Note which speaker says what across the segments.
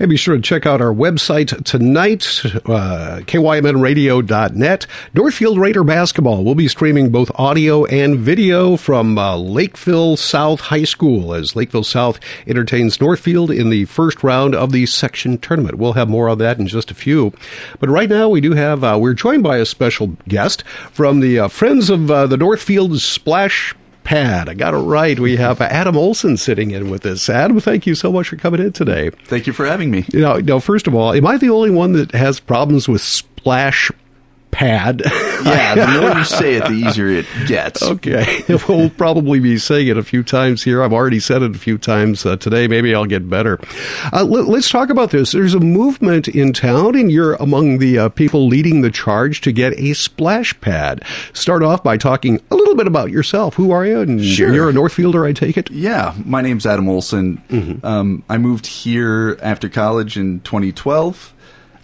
Speaker 1: Hey, be sure to check out our website tonight, uh, kymnradio.net. Northfield Raider Basketball will be streaming both audio and video from uh, Lakeville South High School as Lakeville South entertains Northfield in the first round of the section tournament. We'll have more on that in just a few. But right now, we do have, uh, we're joined by a special guest from the uh, Friends of uh, the Northfield Splash Pad. I got it right. We have Adam Olson sitting in with us. Adam, thank you so much for coming in today.
Speaker 2: Thank you for having me.
Speaker 1: You know, no, first of all, am I the only one that has problems with splash pad.
Speaker 2: yeah, the more you say it, the easier it gets.
Speaker 1: Okay. We'll probably be saying it a few times here. I've already said it a few times uh, today. Maybe I'll get better. Uh, let, us talk about this. There's a movement in town, and you're among the uh, people leading the charge to get a splash pad. Start off by talking a little bit about yourself. Who are you? And
Speaker 2: sure.
Speaker 1: You're a Northfielder, I take it?
Speaker 2: Yeah. My name's Adam Olson. Mm-hmm. Um, I moved here after college in 2012.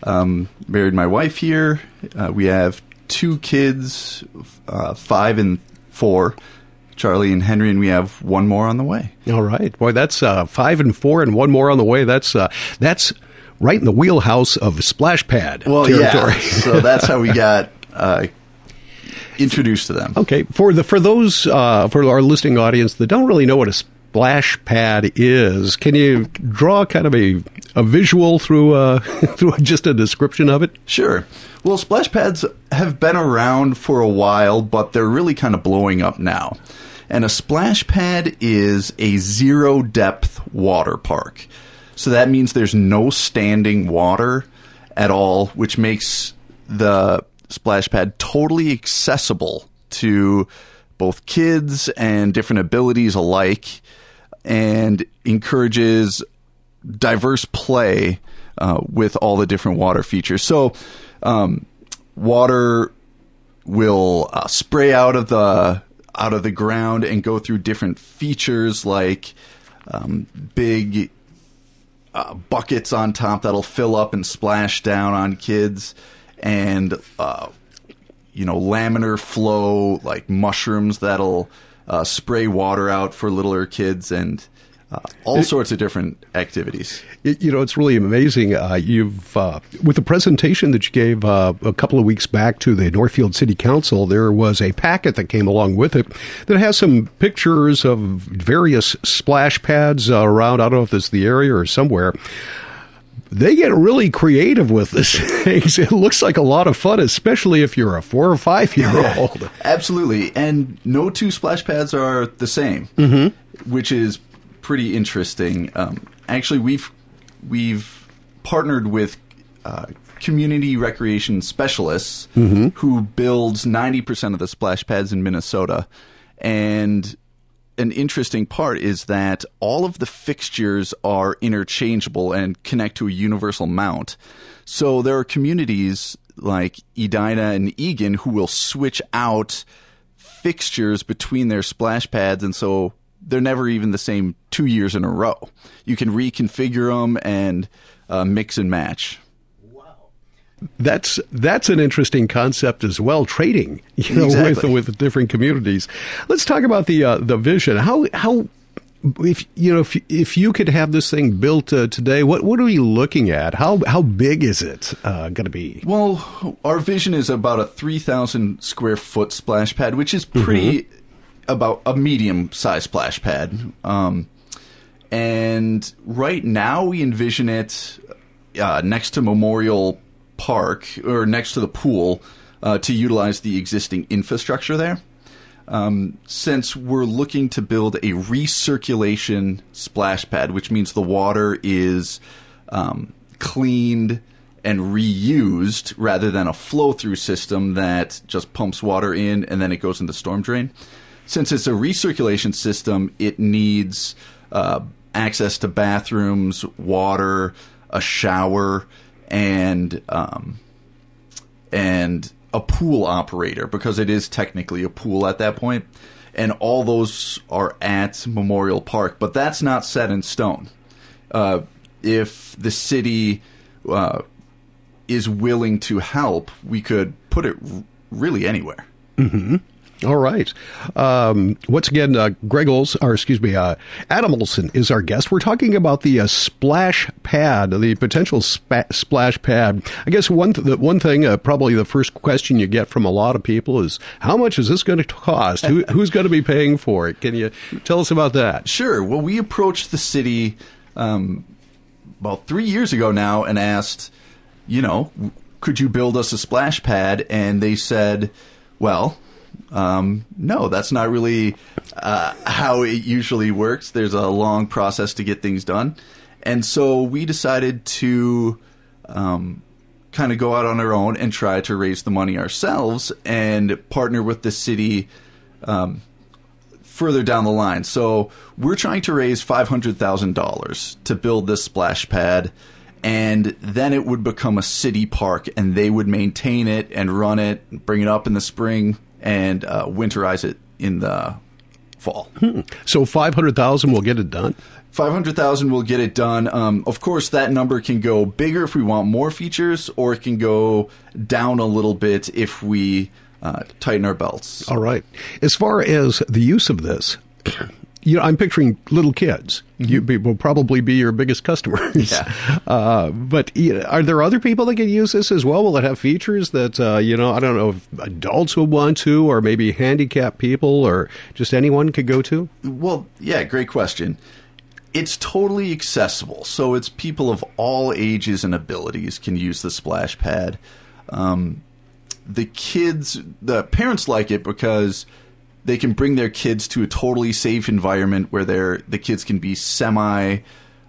Speaker 2: Um, married my wife here. Uh, we have two kids, uh, five and four. Charlie and Henry, and we have one more on the way.
Speaker 1: All right, boy, that's uh, five and four, and one more on the way. That's uh, that's right in the wheelhouse of splash pad
Speaker 2: well,
Speaker 1: territory.
Speaker 2: Yeah. so that's how we got uh, introduced to them.
Speaker 1: Okay, for the for those uh, for our listening audience that don't really know what a splash pad is, can you draw kind of a, a visual through uh, through just a description of it?
Speaker 2: Sure. Well, splash pads have been around for a while, but they're really kind of blowing up now. And a splash pad is a zero depth water park. So that means there's no standing water at all, which makes the splash pad totally accessible to both kids and different abilities alike and encourages diverse play uh, with all the different water features. So, um, water will uh, spray out of the out of the ground and go through different features like um, big uh, buckets on top that'll fill up and splash down on kids, and uh, you know laminar flow like mushrooms that'll uh, spray water out for littler kids and uh, all sorts of different activities.
Speaker 1: It, you know, it's really amazing. Uh, you've uh, with the presentation that you gave uh, a couple of weeks back to the Northfield City Council, there was a packet that came along with it that has some pictures of various splash pads uh, around. I don't know if it's the area or somewhere they get really creative with this things. It looks like a lot of fun, especially if you're a four or five year old.
Speaker 2: Absolutely, and no two splash pads are the same, mm-hmm. which is pretty interesting. Um, actually, we've we've partnered with uh, commercial recreation specialists mm-hmm. who builds ninety percent of the splash pads in Minnesota, and an interesting part is that all of the fixtures are interchangeable and connect to a universal mount. So there are communities like Edina and Eagan who will switch out fixtures between their splash pads, and so they're never even the same two years in a row. You can reconfigure them and uh, mix and match.
Speaker 1: That's that's an interesting concept as well. Trading, you know, exactly. with with different communities. Let's talk about the uh, the vision. How how if you know if if you could have this thing built uh, today, what what are we looking at? How how big is it uh, going to be?
Speaker 2: Well, our vision is about a three thousand square foot splash pad, which is pretty mm-hmm about a medium sized splash pad. Um, and right now we envision it uh, next to Memorial Park or next to the pool uh, to utilize the existing infrastructure there. Um, since we're looking to build a recirculation splash pad, which means the water is um, cleaned and reused rather than a flow through system that just pumps water in and then it goes in the storm drain since it's a recirculation system, it needs uh, access to bathrooms, water, a shower, and um, and a pool operator because it is technically a pool at that point, and all those are at Memorial Park. But that's not set in stone. Uh, if the city uh, is willing to help, we could put it r- really anywhere.
Speaker 1: Mm-hmm. All right. Um, once again, uh, Greg Olson, or excuse me, uh, Adam Olson is our guest. We're talking about the uh, splash pad, the potential spa- splash pad. I guess one th- the one thing, uh, probably the first question you get from a lot of people is, how much is this going to cost? Who, who's going to be paying for it? Can you tell us about that?
Speaker 2: Sure. Well, we approached the city um, about three years ago now and asked, you know, could you build us a splash pad? And they said, well, um, no, that's not really uh, how it usually works. There's a long process to get things done. And so we decided to um, kind of go out on our own and try to raise the money ourselves and partner with the city um, further down the line. So we're trying to raise $500,000 to build this splash pad. And then it would become a city park, and they would maintain it and run it, bring it up in the spring, and uh, winterize it in the fall.
Speaker 1: So five hundred thousand will get it done.
Speaker 2: Five hundred thousand will get it done. Um, of course, that number can go bigger if we want more features, or it can go down a little bit if we uh, tighten our belts.
Speaker 1: All right. As far as the use of this, you know, I'm picturing little kids. You will probably be your biggest customers.
Speaker 2: Yeah.
Speaker 1: Uh, but you know, are there other people that can use this as well? Will it have features that uh, you know? I don't know if adults would want to, or maybe handicapped people, or just anyone could go to.
Speaker 2: Well, yeah, great question. It's totally accessible, so it's people of all ages and abilities can use the splash pad. Um, the kids, the parents like it because they can bring their kids to a totally safe environment where they're, the kids can be semi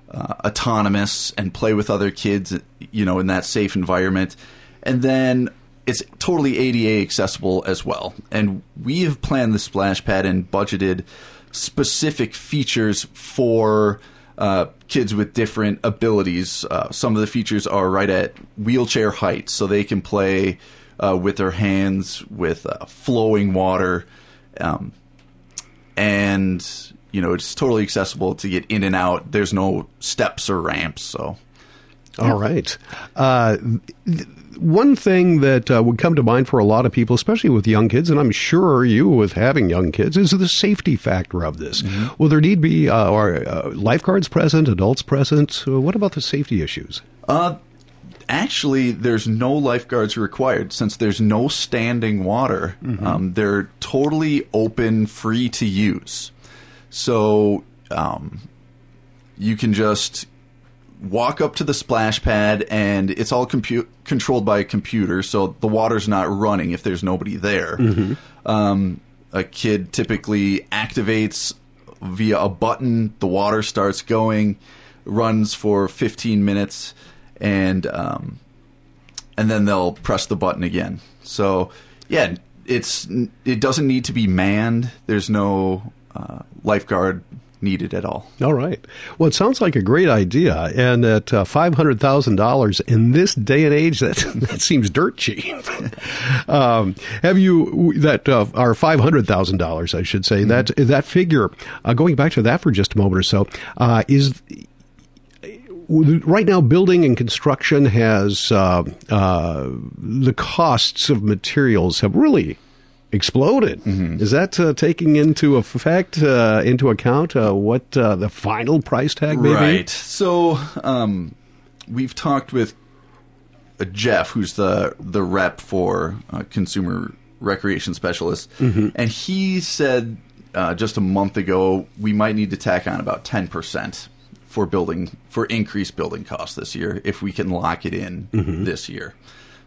Speaker 2: uh, autonomous and play with other kids, you know, in that safe environment. And then it's totally ADA accessible as well. And we have planned the splash pad and budgeted specific features for uh, kids with different abilities. Uh, some of the features are right at wheelchair height, so they can play uh, with their hands with uh, flowing water. Um, and, you know, it's totally accessible to get in and out. There's no steps or ramps, so.
Speaker 1: All right. Uh, th- one thing that uh, would come to mind for a lot of people, especially with young kids, and I'm sure you with having young kids, is the safety factor of this. Will there need to be uh, or, uh, lifeguards present, adults present? Uh, what about the safety issues?
Speaker 2: Actually, there's no lifeguards required since there's no standing water. Um, they're totally open, free to use. So um, you can just walk up to the splash pad, and it's all compu- controlled by a computer, so the water's not running if there's nobody there. Um, a kid typically activates via a button, the water starts going, runs for 15 minutes, and um, and then they'll press the button again. So yeah, it's it doesn't need to be manned. There's no uh, lifeguard needed at all.
Speaker 1: All right. Well, it sounds like a great idea, and at uh, five hundred thousand dollars in this day and age, that that seems dirt cheap. um, have you that uh, are five hundred thousand dollars? I should say that that figure. Uh, going back to that for just a moment or so, uh, is right now building and construction has uh, uh, the costs of materials have really exploded. Is that uh, taking into effect uh, into account uh, what uh, the final price tag may
Speaker 2: Right. So um, we've talked with uh, Jeff, who's the the rep for uh, commercial recreation specialist, and he said uh, just a month ago we might need to tack on about ten percent for building for increased building costs this year if we can lock it in this year.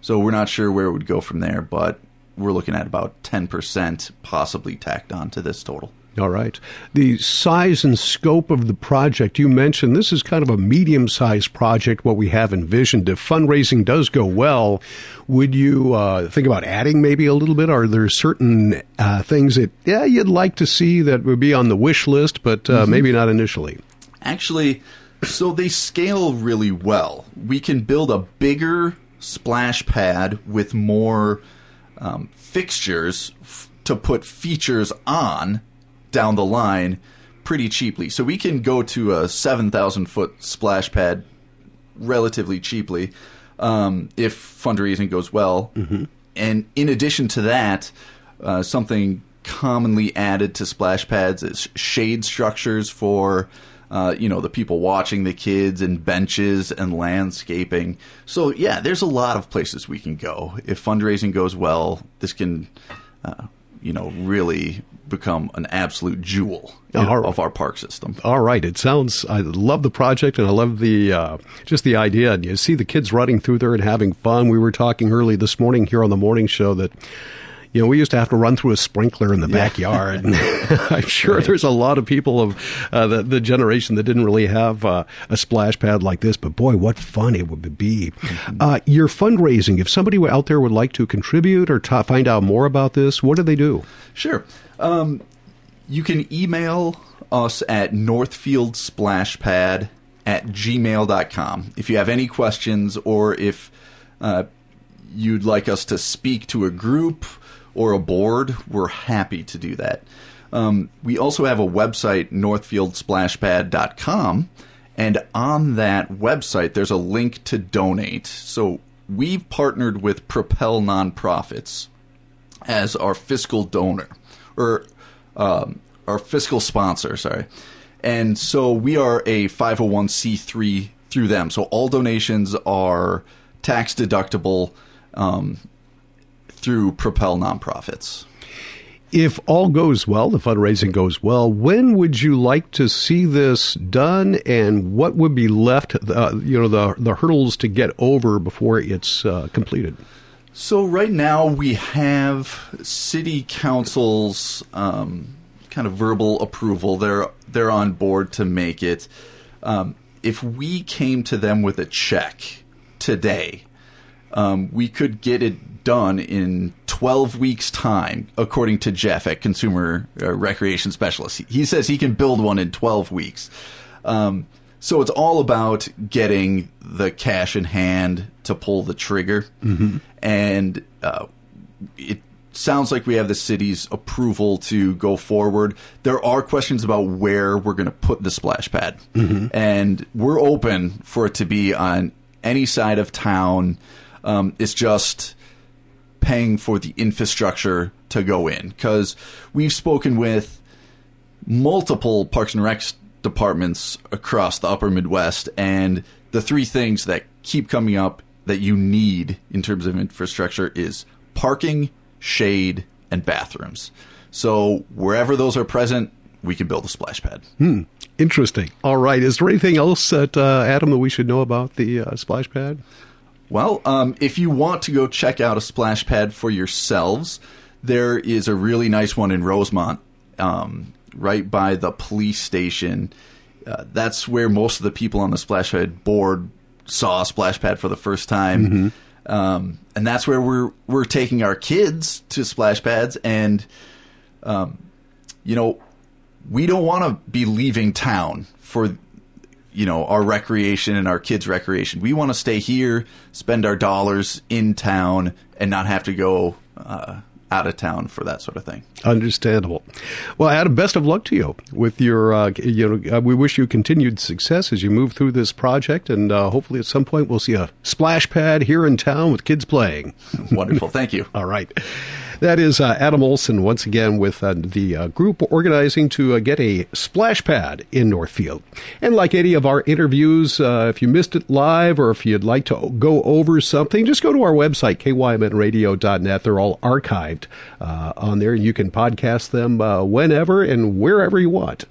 Speaker 2: So we're not sure where it would go from there, but we're looking at about ten percent possibly tacked on to this total.
Speaker 1: All right. The size and scope of the project you mentioned. This is kind of a medium-sized project. What we have envisioned. If fundraising does go well, would you uh, think about adding maybe a little bit? Are there certain uh, things that yeah you'd like to see that would be on the wish list, but uh, maybe not initially?
Speaker 2: Actually, so they scale really well. We can build a bigger splash pad with more um, fixtures f- to put features on down the line pretty cheaply. So we can go to a 7,000 foot splash pad relatively cheaply um, if fundraising goes well. And in addition to that, uh, something commonly added to splash pads is shade structures for uh, you know the people watching the kids and benches and landscaping. So yeah, there's a lot of places we can go if fundraising goes well. This can uh, you know really become an absolute jewel in,
Speaker 1: right.
Speaker 2: of our park system.
Speaker 1: All right, it sounds. I love the project, and I love the uh, just the idea. And you see the kids running through there and having fun. We were talking early this morning here on the morning show that. You know, we used to have to run through a sprinkler in the backyard. And I'm sure there's a lot of people of uh, the, the generation that didn't really have uh, a splash pad like this. But boy, what fun it would be! Uh, your fundraising. If somebody out there would like to contribute or ta find out more about this, what do they do?
Speaker 2: Sure. Um, you can email us at northfieldsplashpad at gmail.com if you have any questions or if uh, you'd like us to speak to a group or a board, we're happy to do that. Um, we also have a website, northfieldsplashpad.com, and on that website, there's a link to donate. So we've partnered with Propel Nonprofits as our fiscal donor or um, our fiscal sponsor, sorry. And so we are a 501c3 through them. So all donations are tax deductible um, through Propel Nonprofits.
Speaker 1: If all goes well, the fundraising goes well, when would you like to see this done, and what would be left? Uh, you know, the the hurdles to get over before it's uh, completed.
Speaker 2: So right now we have city council's um, kind of verbal approval. They're they're on board to make it. Um, if we came to them with a check today, um, we could get it done in 12 weeks' time, according to Jeff at Commercial uh, Recreation Specialist. He, he says he can build one in 12 weeks. Um, so it's all about getting the cash in hand to pull the trigger. And uh, it sounds like we have the city's approval to go forward. There are questions about where we're going to put the splash pad. And we're open for it to be on any side of town. Um, it's just paying for the infrastructure to go in because we've spoken with multiple Parks and Rec departments across the upper Midwest, and the three things that keep coming up that you need in terms of infrastructure is parking, shade, and bathrooms. So wherever those are present, we can build a splash pad. Hmm.
Speaker 1: Interesting. All right. Is there anything else that uh, Adam that we should know about the uh, splash pad?
Speaker 2: Well, um, if you want to go check out a splash pad for yourselves, there is a really nice one in Rosemount, um, right by the police station. Uh, that's where most of the people on the splash pad board saw a splash pad for the first time, um, and that's where we're we're taking our kids to splash pads, and um, you know, we don't want to be leaving town for you know our recreation and our kids recreation we want to stay here spend our dollars in town and not have to go uh, out of town for that sort of thing
Speaker 1: Understandable. Well, Adam, best of luck to you with your. Uh, you know, uh, we wish you continued success as you move through this project, and uh, hopefully at some point we'll see a splash pad here in town with kids playing.
Speaker 2: wonderful thank you
Speaker 1: All right. That is uh, Adam Olson once again with uh, the uh, group organizing to uh, get a splash pad in Northfield. And like any of our interviews, uh, if you missed it live or if you'd like to go over something, just go to our website, kymnradio.net. They're all archived uh, on there, and you can podcast them whenever and wherever you want.